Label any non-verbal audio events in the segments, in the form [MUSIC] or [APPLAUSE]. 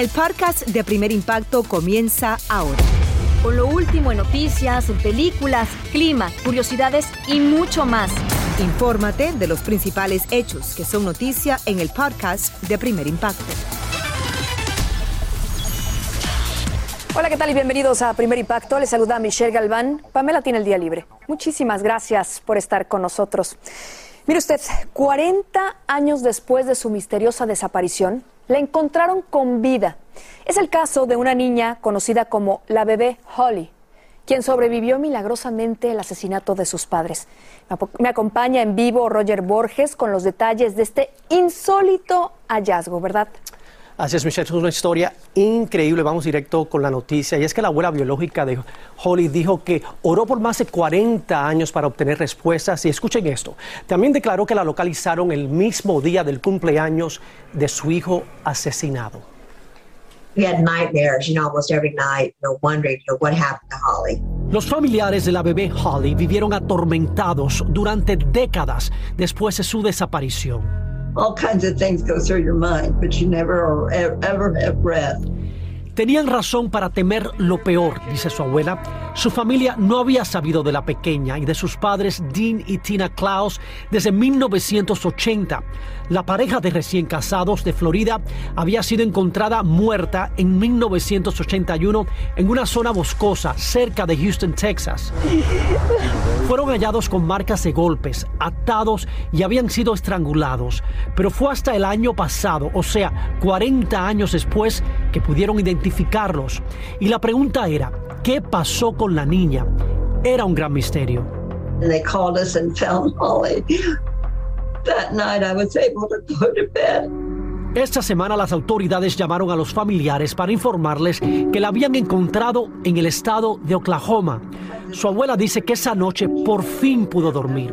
El podcast de Primer Impacto comienza ahora. Con lo último en noticias, películas, clima, curiosidades y mucho más. Infórmate de los principales hechos que son noticia en el podcast de Primer Impacto. Hola, ¿qué tal y bienvenidos a Primer Impacto? Les saluda Michelle Galván. Pamela tiene el día libre. Muchísimas gracias por estar con nosotros. Mire usted, 40 años después de su misteriosa desaparición, la encontraron con vida. Es el caso de una niña conocida como la bebé Holly, quien sobrevivió milagrosamente el asesinato de sus padres. Me acompaña en vivo Roger Borges con los detalles de este insólito hallazgo, ¿verdad? Así es, Michelle, es una historia increíble. Vamos directo con la noticia. Y es que la abuela biológica de Holly dijo que oró por más de 40 años para obtener respuestas. Y escuchen esto. También declaró que la localizaron el mismo día del cumpleaños de su hijo asesinado. We had nightmares, you know, almost every night, you know, wondering, you know, what happened to Holly. Los familiares de la bebé Holly vivieron atormentados durante décadas después de su desaparición. All kinds of things go through your mind, but you never ever, have breath. Tenían razón para temer lo peor, dice su abuela. Su familia no había sabido de la pequeña y de sus padres Dean y Tina Klaus desde 1980. La pareja de recién casados de Florida había sido encontrada muerta en 1981 en una zona boscosa cerca de Houston, Texas. Fueron hallados con marcas de golpes, atados y habían sido estrangulados. Pero fue hasta el año pasado, o sea, 40 años después, que pudieron identificarlos. Y la pregunta era, ¿qué pasó con la niña? Era un gran misterio. And they called us and found Holly. That night I was able to go to bed. Esta semana las autoridades llamaron a los familiares para informarles que la habían encontrado en el estado de Oklahoma. Su abuela dice que esa noche por fin pudo dormir.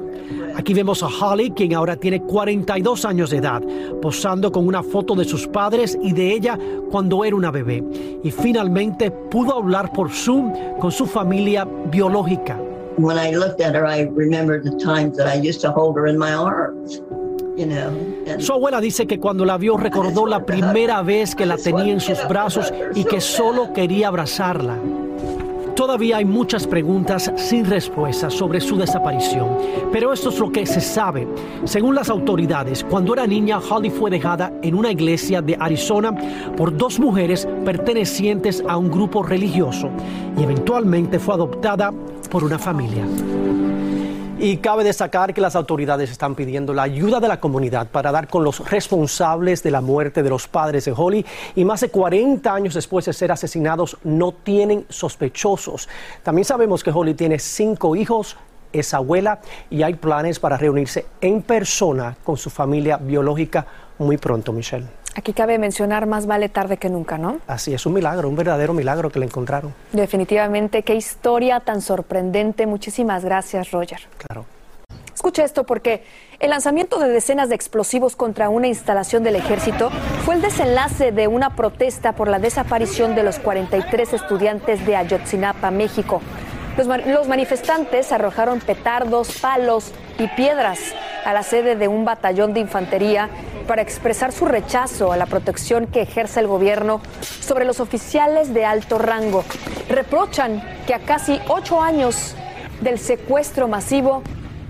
Aquí vemos a Holly, quien ahora tiene 42 años de edad, posando con una foto de sus padres y de ella cuando era una bebé. Y finalmente pudo hablar por Zoom con su familia biológica. When I looked at her, I remembered the times that I used to hold her in my arms. Su abuela dice que cuando la vio recordó la primera vez que la tenía en sus brazos y que solo quería abrazarla. Todavía hay muchas preguntas sin respuesta sobre su desaparición, pero esto es lo que se sabe. Según las autoridades, cuando era niña, Holly fue dejada en una iglesia de Arizona por dos mujeres pertenecientes a un grupo religioso y eventualmente fue adoptada por una familia. Y cabe destacar que las autoridades están pidiendo la ayuda de la comunidad para dar con los responsables de la muerte de los padres de Holly y más de 40 años después de ser asesinados no tienen sospechosos. También sabemos que Holly tiene cinco hijos, es abuela y hay planes para reunirse en persona con su familia biológica muy pronto, Michelle. Aquí cabe mencionar más vale tarde que nunca, ¿no? Así es un milagro, un verdadero milagro que le encontraron. Definitivamente, qué historia tan sorprendente. Muchísimas gracias, Roger. Claro. Escuche esto porque el lanzamiento de decenas de explosivos contra una instalación del ejército fue el desenlace de una protesta por la desaparición de los 43 estudiantes de Ayotzinapa, México. Los, los manifestantes arrojaron petardos, palos y piedras a la sede de un batallón de infantería para expresar su rechazo a la protección que ejerce el gobierno sobre los oficiales de alto rango. Reprochan que a casi ocho años del secuestro masivo,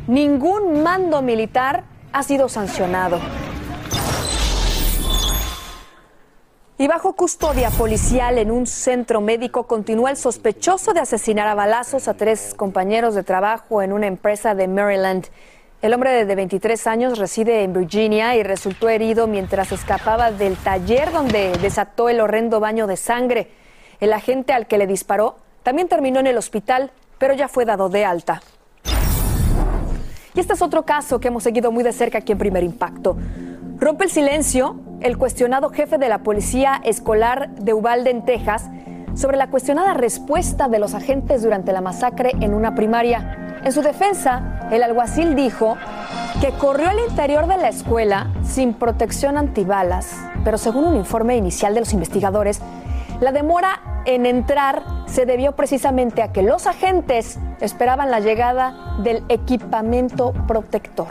ningún mando militar ha sido sancionado. Y bajo custodia policial en un centro médico continúa el sospechoso de asesinar a balazos a tres compañeros de trabajo en una empresa de Maryland. El hombre de 23 años reside en Virginia y resultó herido mientras escapaba del taller donde desató el horrendo baño de sangre. El agente al que le disparó también terminó en el hospital, pero ya fue dado de alta. Y este es otro caso que hemos seguido muy de cerca aquí en Primer Impacto. Rompe el silencio el cuestionado jefe de la policía escolar de Uvalde, en Texas, sobre la cuestionada respuesta de los agentes durante la masacre en una primaria. En su defensa, el alguacil dijo que corrió al interior de la escuela sin protección antibalas, pero según un informe inicial de los investigadores, la demora en entrar se debió precisamente a que los agentes esperaban la llegada del equipamiento protector.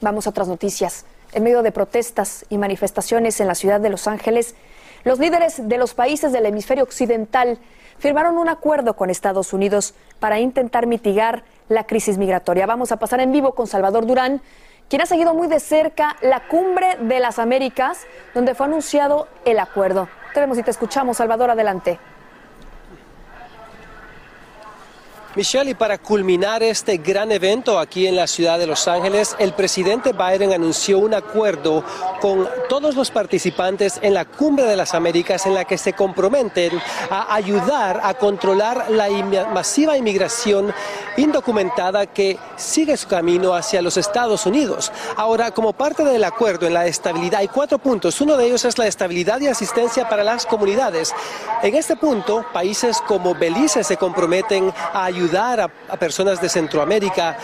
Vamos a otras noticias. En medio de protestas y manifestaciones en la ciudad de Los Ángeles, los líderes de los países del hemisferio occidental firmaron un acuerdo con Estados Unidos para intentar mitigar la crisis migratoria. Vamos a pasar en vivo con Salvador Durán, quien ha seguido muy de cerca la cumbre de las Américas, donde fue anunciado el acuerdo. Te vemos y te escuchamos, Salvador, adelante. Michelle, y para culminar este gran evento aquí en la ciudad de Los Ángeles, el presidente Biden anunció un acuerdo con todos los participantes en la Cumbre de las Américas en la que se comprometen a ayudar a controlar la masiva inmigración indocumentada que sigue su camino hacia los Estados Unidos. Ahora, como parte del acuerdo en la estabilidad, hay cuatro puntos. Uno de ellos es la estabilidad y asistencia para las comunidades. En este punto, países como Belice se comprometen a ayudar ayudar a, personas de Centroamérica.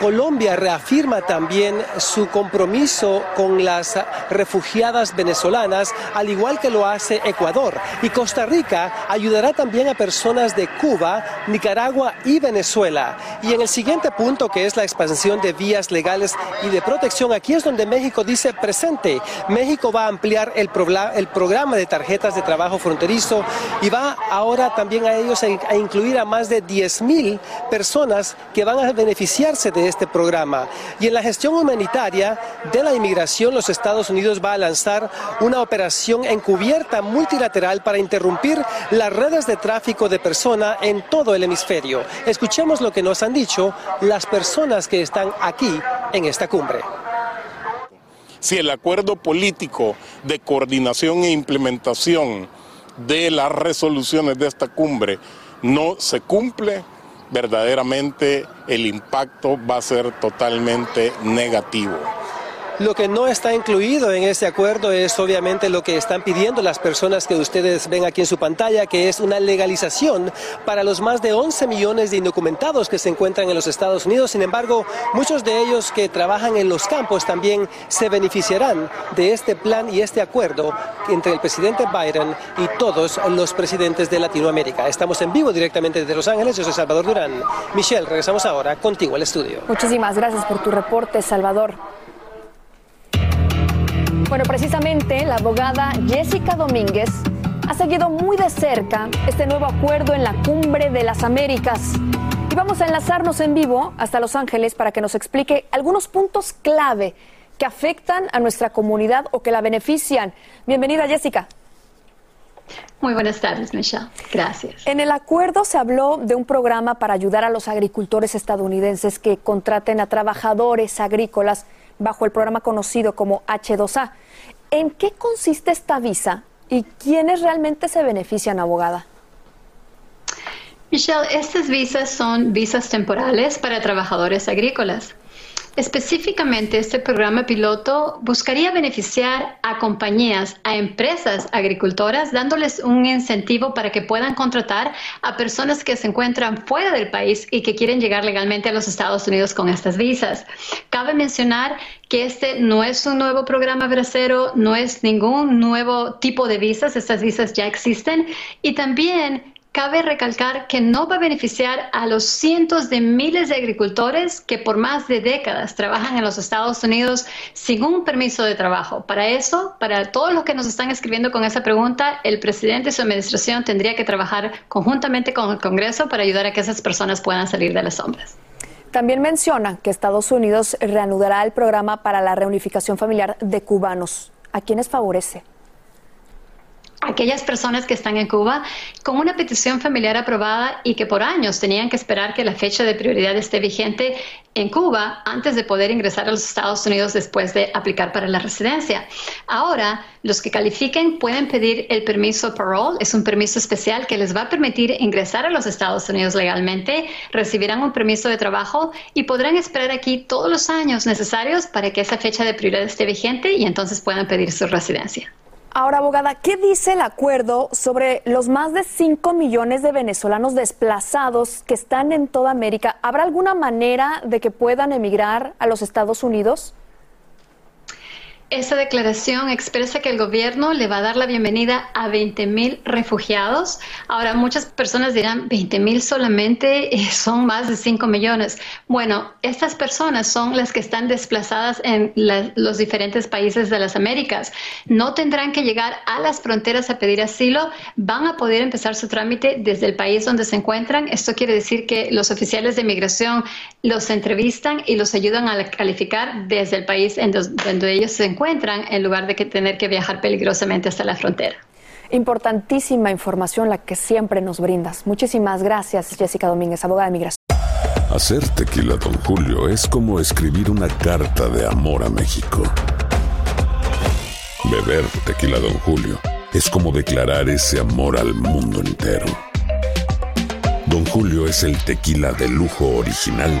Colombia reafirma también su compromiso con las refugiadas venezolanas, al igual que lo hace Ecuador. Y Costa Rica ayudará también a personas de Cuba, Nicaragua y Venezuela. Y en el siguiente punto, que es la expansión de vías legales y de protección, aquí es donde México dice presente. México va a ampliar el, programa de tarjetas de trabajo fronterizo y va ahora también a ellos a incluir a más de 10 mil personas que van a beneficiarse de este programa. Y en la gestión humanitaria de la inmigración, los Estados Unidos va a lanzar una operación encubierta multilateral para interrumpir las redes de tráfico de personas en todo el hemisferio. Escuchemos lo que nos han dicho las personas que están aquí en esta cumbre si el acuerdo político de coordinación e implementación de las resoluciones de esta cumbre no se cumple, verdaderamente el impacto va a ser totalmente negativo. Lo que no está incluido en este acuerdo es obviamente lo que están pidiendo las personas que ustedes ven aquí en su pantalla, que es una legalización para los más de 11 millones de indocumentados que se encuentran en los Estados Unidos. Sin embargo, muchos de ellos que trabajan en los campos también se beneficiarán de este plan y este acuerdo entre el presidente Biden y todos los presidentes de Latinoamérica. Estamos en vivo directamente desde Los Ángeles. Yo soy Salvador Durán. Michelle, regresamos ahora contigo al estudio. Muchísimas gracias por tu reporte, Salvador. Bueno, precisamente la abogada Jessica Domínguez ha seguido muy de cerca este nuevo acuerdo en la Cumbre de las Américas. Y vamos a enlazarnos en vivo hasta Los Ángeles para que nos explique algunos puntos clave que afectan a nuestra comunidad o que la benefician. Bienvenida, Jessica. Muy buenas tardes, Michelle. Gracias. En el acuerdo se habló de un programa para ayudar a los agricultores estadounidenses que contraten a trabajadores agrícolas bajo el programa conocido como H2A. ¿En qué consiste esta visa y quiénes realmente se benefician, abogada? Michelle, estas visas son visas temporales para trabajadores agrícolas. Específicamente, este programa piloto buscaría beneficiar a compañías, a empresas agricultoras, dándoles un incentivo para que puedan contratar a personas que se encuentran fuera del país y que quieren llegar legalmente a los Estados Unidos con estas visas. Cabe mencionar que este no es un nuevo programa bracero, no es ningún nuevo tipo de visas, estas visas ya existen y también cabe recalcar que no va a beneficiar a los cientos de miles de agricultores que por más de décadas trabajan en los Estados Unidos sin un permiso de trabajo. Para eso, para todos los que nos están escribiendo con esa pregunta, el presidente y su administración tendría que trabajar conjuntamente con el Congreso para ayudar a que esas personas puedan salir de las sombras. También menciona que Estados Unidos reanudará el programa para la reunificación familiar de cubanos. ¿A quiénes favorece? Aquellas personas que están en Cuba con una petición familiar aprobada y que por años tenían que esperar que la fecha de prioridad esté vigente en Cuba antes de poder ingresar a los Estados Unidos después de aplicar para la residencia. Ahora, los que califiquen pueden pedir el permiso parole, es un permiso especial que les va a permitir ingresar a los Estados Unidos legalmente, recibirán un permiso de trabajo y podrán esperar aquí todos los años necesarios para que esa fecha de prioridad esté vigente y entonces puedan pedir su residencia. Ahora, abogada, ¿qué dice el acuerdo sobre los más de 5 millones de venezolanos desplazados que están en toda América? ¿Habrá alguna manera de que puedan emigrar a los Estados Unidos? Esta declaración expresa que el gobierno le va a dar la bienvenida a 20.000 refugiados. Ahora, muchas personas dirán, 20.000 solamente eh, son más de 5 millones. Bueno, estas personas son las que están desplazadas en los diferentes países de las Américas. No tendrán que llegar a las fronteras a pedir asilo, van a poder empezar su trámite desde el país donde se encuentran. Esto quiere decir que los oficiales de migración los entrevistan y los ayudan a calificar desde el país en donde ellos se encuentran encuentran en lugar de que tener que viajar peligrosamente hasta la frontera. Importantísima información la que siempre nos brindas. Muchísimas gracias, Jessica Domínguez, abogada de migración. Hacer tequila, don Julio, es como escribir una carta de amor a México. Beber tequila, don Julio, es como declarar ese amor al mundo entero. Don Julio es el tequila de lujo original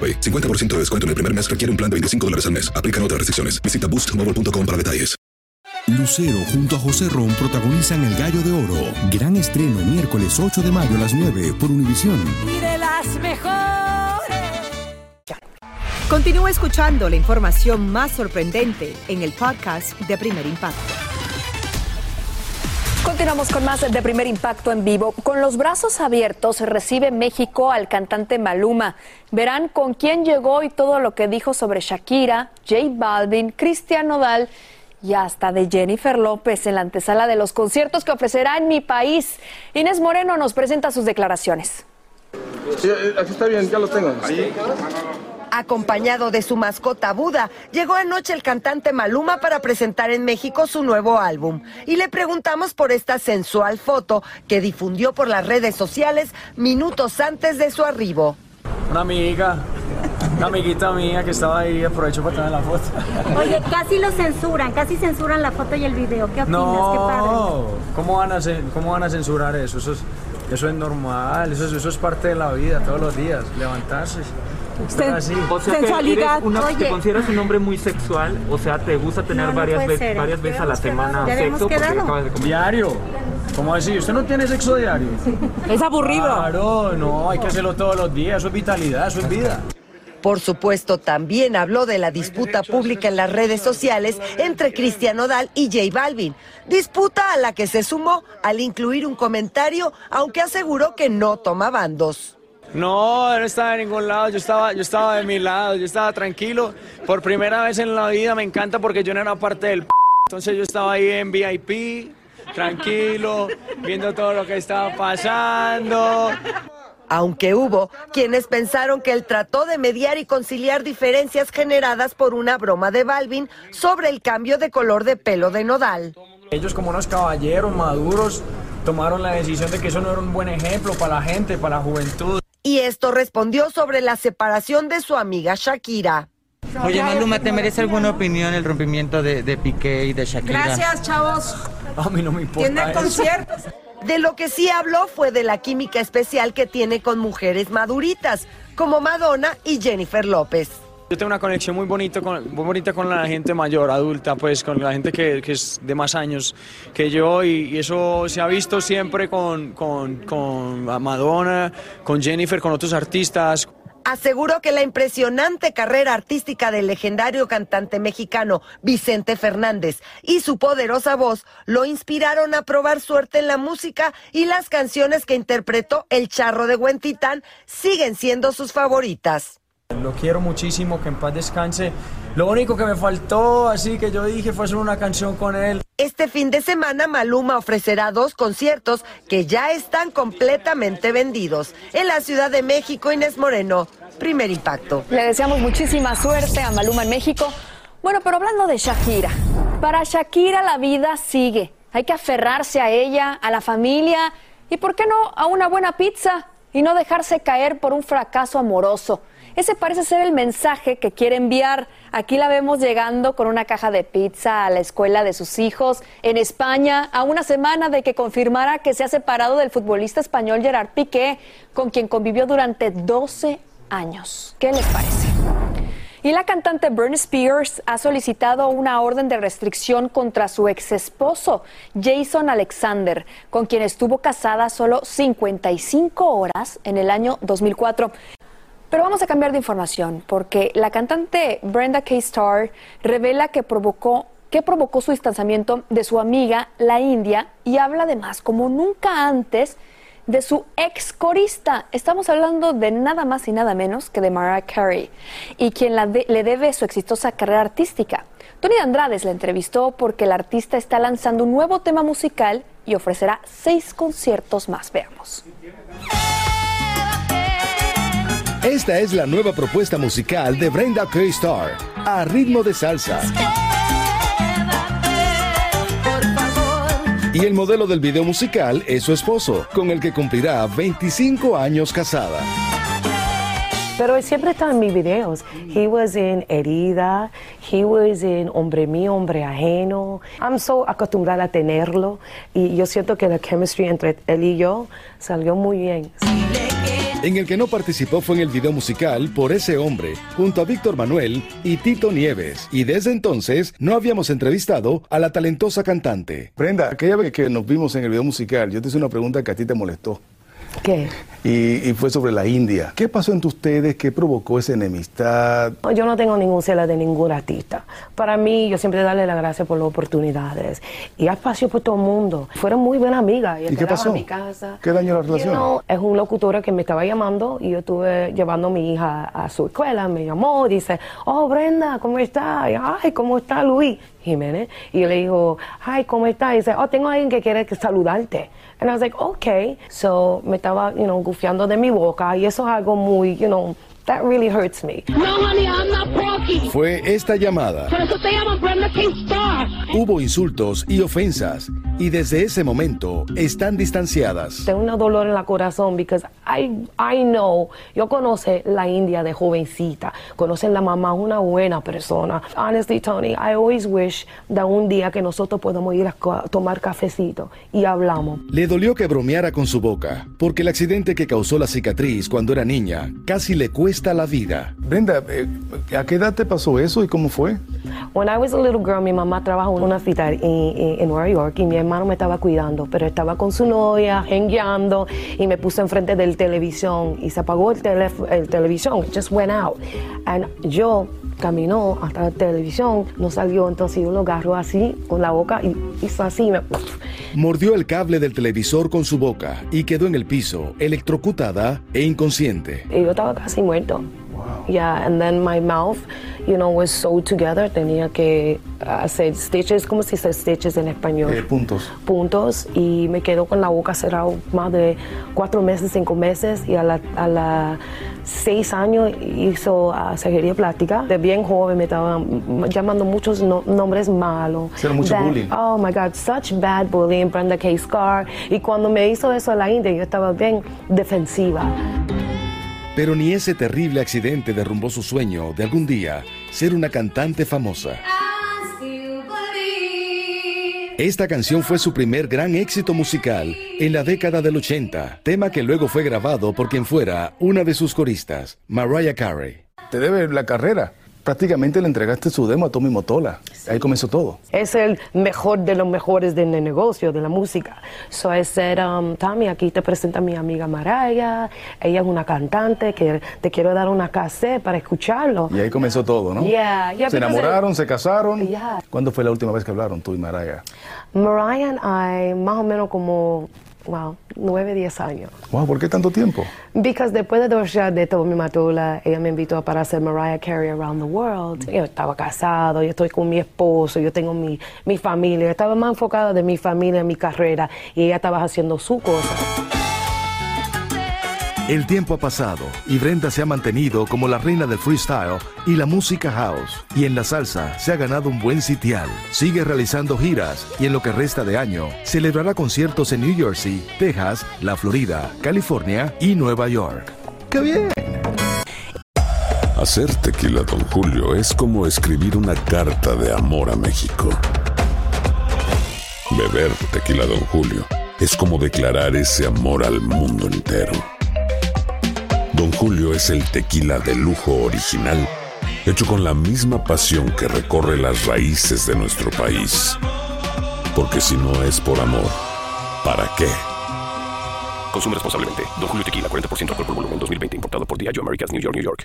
50% de descuento en el primer mes requiere un plan de 25 dólares al mes. Aplican otras restricciones. Visita boostmobile.com para detalles. Lucero junto a José Ron protagonizan El Gallo de Oro. Gran estreno miércoles 8 de mayo a las 9 por Univisión. Y de las mejores. Continúa escuchando la información más sorprendente en el podcast de Primer Impacto. Continuamos con más de primer impacto en vivo. Con los brazos abiertos recibe México al cantante Maluma. Verán con quién llegó y todo lo que dijo sobre Shakira, J Balvin, Cristian Nodal y hasta de Jennifer López en la antesala de los conciertos que ofrecerá en mi país. Inés Moreno nos presenta sus declaraciones. Eh, aquí está bien, ya lo tengo. Acompañado de su mascota Buda, llegó anoche el cantante Maluma para presentar en México su nuevo álbum. Y le preguntamos por esta sensual foto que difundió por las redes sociales minutos antes de su arribo. Una amiga, una amiguita mía que estaba ahí, aprovecho para tener la foto. Oye, casi lo censuran, casi censuran la foto y el video. ¿Qué opinas? No, Qué padre. ¿cómo van a, cómo van a censurar eso? Eso es, eso es normal, eso es, eso es parte de la vida, todos los días, levantarse. O sea, sensualidad. una, ¿Te consideras un hombre muy sexual? O sea, ¿te gusta tener No, no varias, veces, ser. varias veces a la semana sexo? Porque acabas de comer. Diario. ¿Cómo así? ¿Usted no tiene sexo diario? [LAUGHS] Es aburrido. Claro, no, hay que hacerlo todos los días, eso es vitalidad, eso es vida. Por supuesto, también habló de la disputa pública en las redes sociales entre Cristian Nodal y J Balvin. Disputa a la que se sumó al incluir un comentario, aunque aseguró que no toma bandos. No, no estaba en ningún lado, yo estaba, yo estaba de mi lado, yo estaba tranquilo. Por primera vez en la vida me encanta porque yo no era parte del p entonces yo estaba ahí en VIP, tranquilo, viendo todo lo que estaba pasando. Aunque hubo quienes pensaron que él trató de mediar y conciliar diferencias generadas por una broma de Balvin sobre el cambio de color de pelo de Nodal. Ellos como unos caballeros maduros tomaron la decisión de que eso no era un buen ejemplo para la gente, para la juventud. Y esto respondió sobre la separación de su amiga Shakira. Oye, Maluma, ¿te merece alguna opinión el rompimiento de, de Piqué y de Shakira? chavos. A mí no me importa eso. De lo que sí habló fue de la química especial que tiene con mujeres maduritas, como Madonna y Jennifer López. Yo tengo una conexión muy, bonito con, muy bonita con la gente mayor, adulta, pues con la gente que, es de más años que yo y, eso se ha visto siempre con, con, con Madonna, con Jennifer, con otros artistas. aseguró que la impresionante carrera artística del legendario cantante mexicano Vicente Fernández y su poderosa voz lo inspiraron a probar suerte en la música y las canciones que interpretó El Charro de Huentitán siguen siendo sus favoritas. Lo quiero muchísimo, que en paz descanse. Lo único que me faltó, así que yo dije, fue hacer una canción con él. Este fin de semana Maluma ofrecerá dos conciertos que ya están completamente vendidos. En la Ciudad de México, Inés Moreno, primer impacto. Le deseamos muchísima suerte a Maluma en México. Bueno, pero hablando de Shakira, para Shakira la vida sigue. Hay que aferrarse a ella, a la familia y, ¿por qué no, a una buena pizza y no dejarse caer por un fracaso amoroso? Ese parece ser el mensaje que quiere enviar. Aquí la vemos llegando con una caja de pizza a la escuela de sus hijos en España, a una semana de que confirmara que se ha separado del futbolista español Gerard Piqué, con quien convivió durante 12 años. ¿Qué les parece? Y la cantante Britney Spears ha solicitado una orden de restricción contra su ex esposo, Jason Alexander, con quien estuvo casada solo 55 horas en el año 2004. Pero vamos a cambiar de información porque la cantante Brenda K. Starr revela que provocó que provocó su distanciamiento de su amiga, la India, y habla además, como nunca antes, de su ex corista. Estamos hablando de nada más y nada menos que de Mariah Carey, y quien le debe su exitosa carrera artística. Tony Andrades la entrevistó porque el artista está lanzando un nuevo tema musical y ofrecerá seis conciertos más. Veamos. Esta es la nueva propuesta musical de Brenda K. Star, a ritmo de salsa. Y el modelo del video musical es su esposo, con el que cumplirá 25 años casada. Pero él siempre está en mis videos. He was in Herida, he was in Hombre Mío, Hombre Ajeno. I'm so acostumbrada a tenerlo y yo siento que la chemistry entre él y yo salió muy bien. En el que no participó fue en el video musical Por ese hombre, junto a Víctor Manuel y Tito Nieves. Y desde entonces no habíamos entrevistado a la talentosa cantante. Brenda, aquella vez que nos vimos en el video musical, yo te hice una pregunta que a ti te molestó. ¿Qué? Y, fue sobre la India. ¿Qué pasó entre ustedes? ¿Qué provocó esa enemistad? Yo no tengo ningún celo de ningún artista. Para mí, yo siempre darle las gracias por las oportunidades. Y hay espacio por todo el mundo. Fueron muy buenas amigas. ¿Y, qué pasó? mi casa. ¿Qué daño la relación? es un locutor que me estaba llamando y yo estuve llevando a mi hija a su escuela. Me llamó, dice, oh Brenda, ¿cómo estás? Ay, ¿cómo está Luis Jiménez? Y le digo, ay, ¿cómo estás? Y dice, oh, tengo alguien que quiere saludarte. And I was like, okay. So me estaba, you know, gufiando de mi boca y eso es algo muy, you know, That really hurts me. No, honey, I'm not Fue esta llamada. Por eso te llaman Brenda Star. Hubo insultos y ofensas y desde ese momento están distanciadas. Tengo un dolor en la corazón because I, I know, yo conoce la India de jovencita, conocen la mamá, una buena persona. Honestly, Tony, I always wish that un día que nosotros podamos ir a tomar cafecito y hablamos. Le dolió que bromeara con su boca, porque el accidente que causó la cicatriz cuando era niña casi le cuesta la vida. Brenda, eh, ¿a qué edad te pasó eso y cómo fue? When I was a little girl, mi mamá trabajó en una hospital en, Nueva York y mi hermano me estaba cuidando, pero estaba con su novia, hengueando y me puso enfrente del televisión y se apagó el, el televisión, just went out. And yo caminó hasta la televisión, no salió, entonces yo lo agarro así con la boca y hizo así. Me... Mordió el cable del televisor con su boca y quedó en el piso, electrocutada e inconsciente. Y yo estaba casi muerto. Yeah, and then my mouth, you know, was sewed together. Tenía que hacer stitches, ¿cómo se dice stitches en español? Eh, puntos. Puntos. Y me quedo con la boca cerrada más de cuatro meses, cinco meses. Y a la, a seis años hizo uh, cirugía plástica. De bien joven me estaban llamando muchos nombres malos. Hicieron mucho bullying. Oh my God, such bad bullying, Brenda K. Scar. Y cuando me hizo eso a la India, yo estaba bien defensiva. Pero ni ese terrible accidente derrumbó su sueño de algún día ser una cantante famosa. Esta canción fue su primer gran éxito musical en la década del 80, tema que luego fue grabado por quien fuera una de sus coristas, Mariah Carey. Te debe la carrera. Prácticamente le entregaste su demo a Tommy Motola. Ahí comenzó todo. Es el mejor de los mejores del negocio, de la música. So I said, um, Tommy, aquí te presenta mi amiga Maraya. Ella es una cantante que te quiero dar una cassette para escucharlo. Y ahí comenzó todo, ¿no? Yeah, yeah, se enamoraron, it- se casaron. Yeah. ¿Cuándo fue la última vez que hablaron tú y Mariah? Mariah and I, más o menos como, wow, nueve, diez años. Wow, ¿por qué tanto tiempo? Because después de dos shows de Tommy Matula, ella me invitó para hacer Mariah Carey Around the World. Yo estaba casado, yo estoy con mi esposo, yo tengo mi, mi familia. Estaba más enfocada de mi familia, mi carrera, y ella estaba haciendo su cosa. El tiempo ha pasado y Brenda se ha mantenido como la reina del freestyle y la música house. Y en la salsa se ha ganado un buen sitial. Sigue realizando giras y en lo que resta de año celebrará conciertos en New Jersey, Texas, la Florida, California y Nueva York. ¡Qué bien! Hacer tequila, Don Julio, es como escribir una carta de amor a México. Beber tequila, Don Julio, es como declarar ese amor al mundo entero. Don Julio es el tequila de lujo original, hecho con la misma pasión que recorre las raíces de nuestro país. Porque si no es por amor, ¿para qué? Consume responsablemente. Don Julio Tequila, 40% alcohol por volumen, 2020. Importado por Diageo Americas, New York, New York.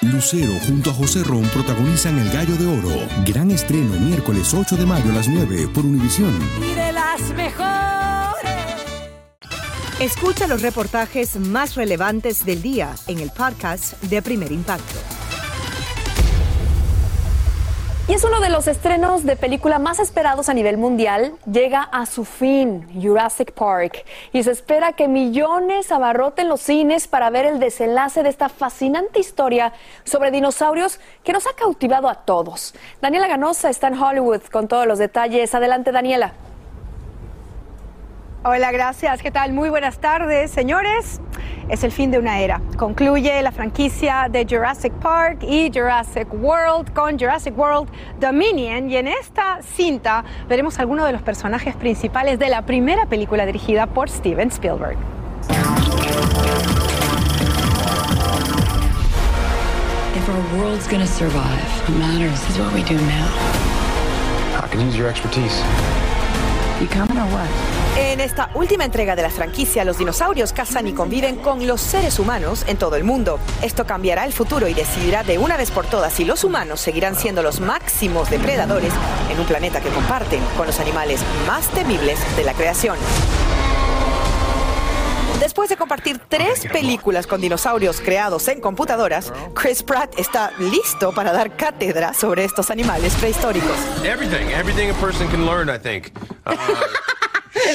Lucero junto a José Ron protagonizan El Gallo de Oro. Gran estreno miércoles 8 de mayo a las 9 por Univisión. Y de las mejores. Escucha los reportajes más relevantes del día en el podcast de Primer Impacto. Y es uno de los estrenos de película más esperados a nivel mundial. Llega a su fin Jurassic Park y se espera que millones abarroten los cines para ver el desenlace de esta fascinante historia sobre dinosaurios que nos ha cautivado a todos. Daniela Ganosa está en Hollywood con todos los detalles. Adelante, Daniela. Hola, gracias. ¿Qué tal? Muy buenas tardes, señores. Es el fin de una era. Concluye la franquicia de Jurassic Park y Jurassic World con Jurassic World Dominion y en esta cinta veremos algunos de los personajes principales de la primera película dirigida por Steven Spielberg. If our world's gonna survive, what matters is what we do now. I can use your expertise. You coming or what? En esta última entrega de la franquicia, los dinosaurios cazan y conviven con los seres humanos en todo el mundo. Esto cambiará el futuro y decidirá de una vez por todas si los humanos seguirán siendo los máximos depredadores en un planeta que comparten con los animales más temibles de la creación. Después de compartir tres películas con dinosaurios creados en computadoras, Chris Pratt está listo para dar cátedra sobre estos animales prehistóricos. Everything, everything a person can learn, I think. Uh, [LAUGHS]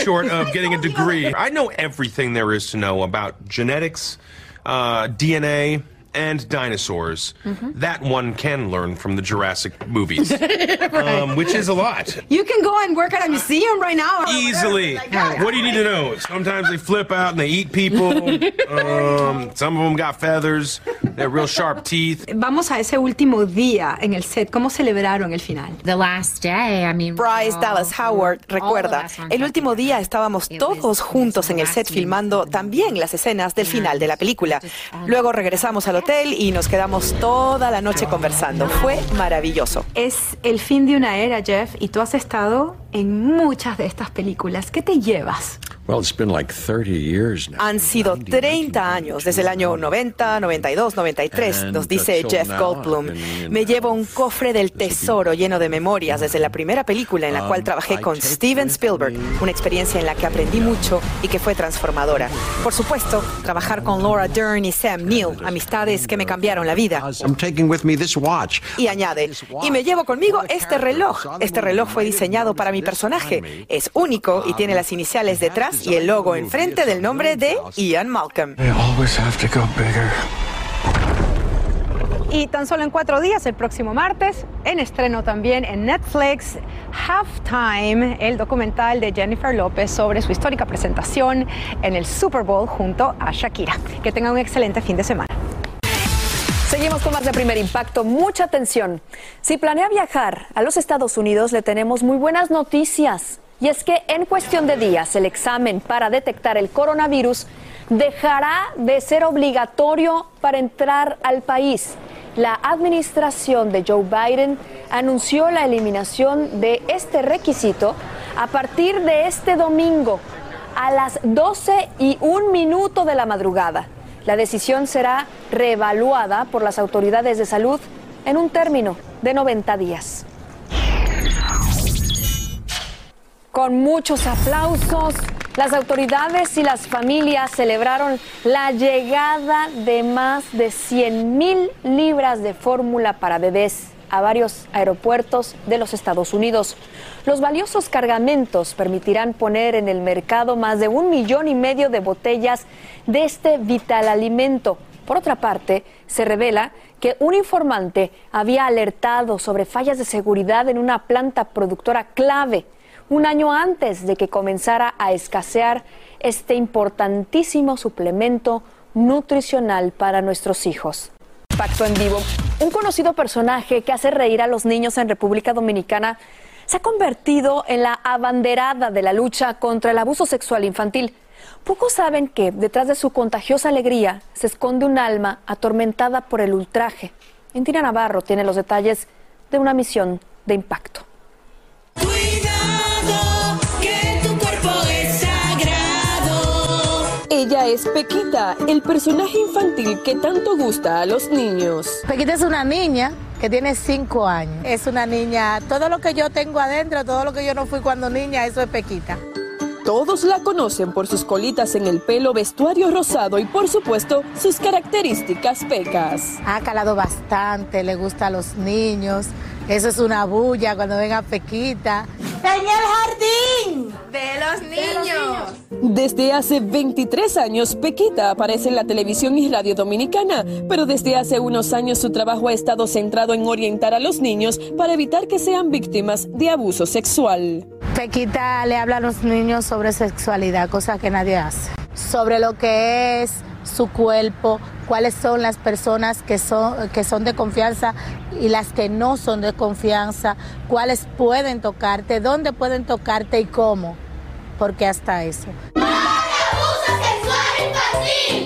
short of [LAUGHS] getting a degree. I know everything there is to know about genetics, uh, DNA, and dinosaurs. That one can learn from the Jurassic movies, [LAUGHS] um, which is a lot. You can go and work at a museum right now. Easily. What do you need to know? Sometimes they flip out and they eat people. [LAUGHS] Um, some of them got feathers. They're real sharp teeth. Vamos a ese último día en el set. ¿Cómo celebraron el final? The last day, I mean, Bryce Dallas Howard recuerda, el último día estábamos todos juntos en el set filmando también las escenas del final de la película. Luego regresamos al y nos quedamos toda la noche conversando. Fue maravilloso. Es el fin de una era, Jeff, y tú has estado en muchas de estas películas. ¿Qué te llevas? Well, it's been like 30 years now. Han sido 30 años, desde el año 90, 92, 93, nos dice Jeff Goldblum. Me llevo un cofre del tesoro lleno de memorias desde la primera película en la cual trabajé con Steven Spielberg, una experiencia en la que aprendí mucho y que fue transformadora. Por supuesto, trabajar con Laura Dern y Sam Neill, amistades que me cambiaron la vida. I'm taking with me this watch. Y añade, y me llevo conmigo este reloj. Este reloj fue diseñado para mi personaje. Es único y tiene las iniciales detrás y el logo enfrente del nombre de Ian Malcolm. They always have to go bigger. Y tan solo en cuatro días, el próximo martes, en estreno también en Netflix, Halftime, el documental de Jennifer López sobre su histórica presentación en el Super Bowl junto a Shakira. Que tengan un excelente fin de semana. Seguimos con más de primer impacto. Mucha atención. Si planea viajar a los Estados Unidos, le tenemos muy buenas noticias. Y es que en cuestión de días, el examen para detectar el coronavirus dejará de ser obligatorio para entrar al país. la administración de Joe Biden anunció la eliminación de este requisito a partir de este domingo a las 12 y un minuto de la madrugada. La decisión será reevaluada por las autoridades de salud en un término de 90 días. Con muchos aplausos, las autoridades y las familias celebraron la llegada de más de 100 mil libras de fórmula para bebés a varios aeropuertos de los Estados Unidos. Los valiosos cargamentos permitirán poner en el mercado más de un millón y medio de botellas de este vital alimento. Por otra parte, se revela que un informante había alertado sobre fallas de seguridad en una planta productora clave un año antes de que comenzara a escasear este importantísimo suplemento nutricional para nuestros hijos. Pacto en vivo. Un conocido personaje que hace reír a los niños en República Dominicana se ha convertido en la abanderada de la lucha contra el abuso sexual infantil. Pocos saben que detrás de su contagiosa alegría se esconde un alma atormentada por el ultraje. Intina Navarro tiene los detalles de una misión de impacto. Ella es Pequita, el personaje infantil que tanto gusta a los niños. Pequita es una niña que tiene cinco años. Es una niña, todo lo que yo tengo adentro, todo lo que yo no fui cuando niña, eso es Pequita. Todos la conocen por sus colitas en el pelo, vestuario rosado y por supuesto sus características pecas. Ha calado bastante, le gusta a los niños. Eso es una bulla cuando venga Pequita. ¡En el jardín de los niños! Desde hace 23 años, Pequita aparece en la televisión y radio dominicana, pero desde hace unos años su trabajo ha estado centrado en orientar a los niños para evitar que sean víctimas de abuso sexual. Pequita le habla a los niños sobre sexualidad, cosa que nadie hace. Sobre lo que es su cuerpo, cuáles son las personas que son, que son de confianza y las que no son de confianza, cuáles pueden tocarte, dónde pueden tocarte y cómo, porque hasta eso.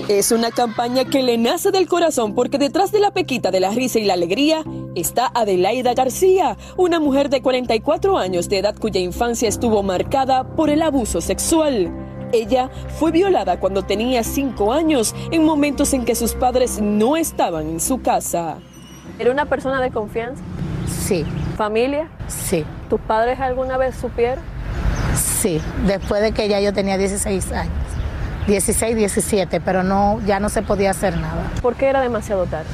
Es una campaña que le nace del corazón porque detrás de la pequita de la risa y la alegría está Adelaida García, una mujer de 44 años de edad cuya infancia estuvo marcada por el abuso sexual. Ella fue violada cuando tenía 5 años, en momentos en que sus padres no estaban en su casa. ¿Era una persona de confianza? Sí. ¿Familia? Sí. ¿Tus padres alguna vez supieron? Sí, después de que ya yo tenía 16 años. 16, 17, pero no, ya no se podía hacer nada. ¿Por qué era demasiado tarde?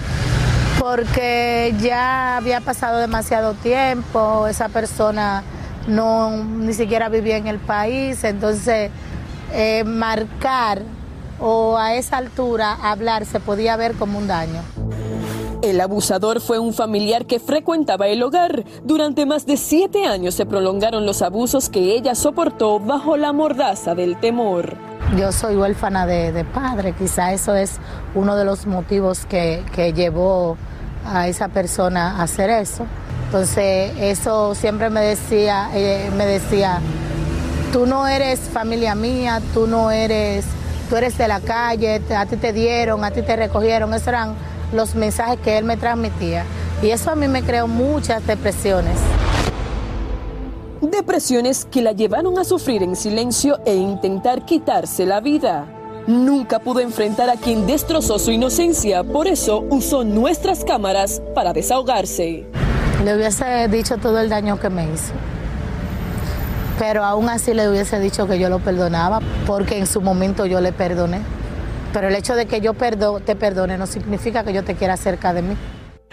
Porque ya había pasado demasiado tiempo, esa persona no ni siquiera vivía en el país, entonces eh, marcar o a esa altura hablar se podía ver como un daño. El abusador fue un familiar que frecuentaba el hogar. Durante más de siete años se prolongaron los abusos que ella soportó bajo la mordaza del temor. Yo soy huérfana de, padre, quizá eso es uno de los motivos que, llevó a esa persona a hacer eso. Entonces, eso siempre me decía, eh, me decía, tú no eres familia mía, tú no eres, tú eres de la calle, a ti te dieron, a ti te recogieron. Esos eran los mensajes que él me transmitía. Y eso a mí me creó muchas depresiones. Depresiones que la llevaron a sufrir en silencio e intentar quitarse la vida. Nunca pudo enfrentar a quien destrozó su inocencia, por eso usó nuestras cámaras para desahogarse. Le hubiese dicho todo el daño que me hizo, pero aún así le hubiese dicho que yo lo perdonaba, porque en su momento yo le perdoné. Pero el hecho de que yo te perdone no significa que yo te quiera cerca de mí.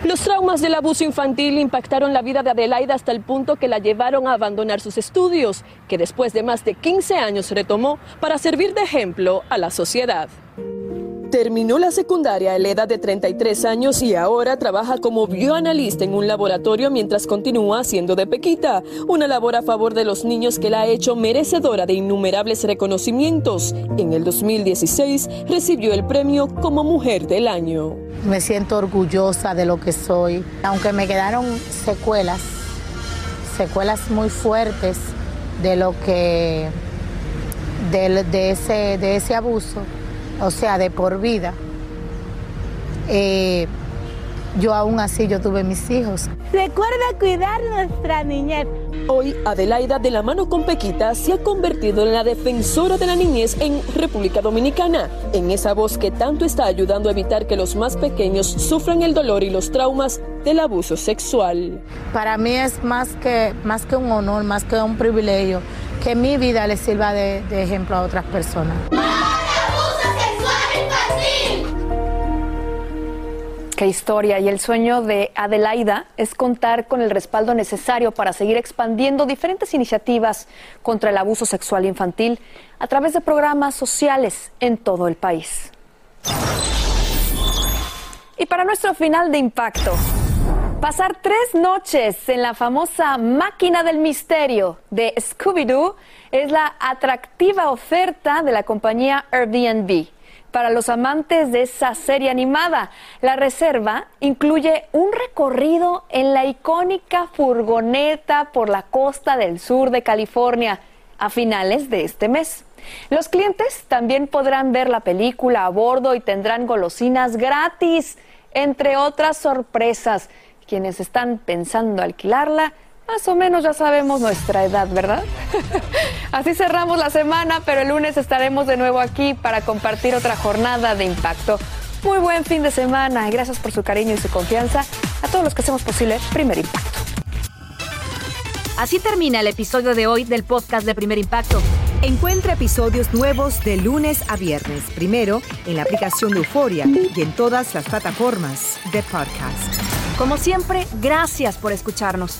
Los traumas del abuso infantil impactaron la vida de Adelaida hasta el punto que la llevaron a abandonar sus estudios, que después de más de 15 años retomó para servir de ejemplo a la sociedad. Terminó la secundaria a la edad de 33 años y ahora trabaja como bioanalista en un laboratorio mientras continúa haciendo de pequita, una labor a favor de los niños que la ha hecho merecedora de innumerables reconocimientos. En el 2016 recibió el premio como Mujer del Año. Me siento orgullosa de lo que soy, aunque me quedaron secuelas, secuelas muy fuertes de lo que de, ese, de ese abuso o sea, de por vida. Eh, yo aún así yo tuve mis hijos. Recuerda cuidar nuestra niñez. Hoy, Adelaida, de la mano con Pequita, se ha convertido en la defensora de la niñez en República Dominicana, en esa voz que tanto está ayudando a evitar que los más pequeños sufran el dolor y los traumas del abuso sexual. Para mí es más que, más que un honor, más que un privilegio, que mi vida le sirva de, de ejemplo a otras personas. Historia. Y el sueño de Adelaida es contar con el respaldo necesario para seguir expandiendo diferentes iniciativas contra el abuso sexual infantil a través de programas sociales en todo el país. Y para nuestro final de impacto, pasar tres noches en la famosa máquina del misterio de Scooby-Doo es la atractiva oferta de la compañía Airbnb para los amantes de esa serie animada. La reserva incluye un recorrido en la icónica furgoneta por la costa del sur de California a finales de este mes. Los clientes también podrán ver la película a bordo y tendrán golosinas gratis, entre otras sorpresas. Quienes están pensando alquilarla más o menos ya sabemos nuestra edad, ¿verdad? [LAUGHS] Así cerramos la semana, pero el lunes estaremos de nuevo aquí para compartir otra jornada de impacto. Muy buen fin de semana y gracias por su cariño y su confianza a todos los que hacemos posible Primer Impacto. Así termina el episodio de hoy del podcast de Primer Impacto. Encuentra episodios nuevos de lunes a viernes, primero en la aplicación de Euforia y en todas las plataformas de podcast. Como siempre, gracias por escucharnos.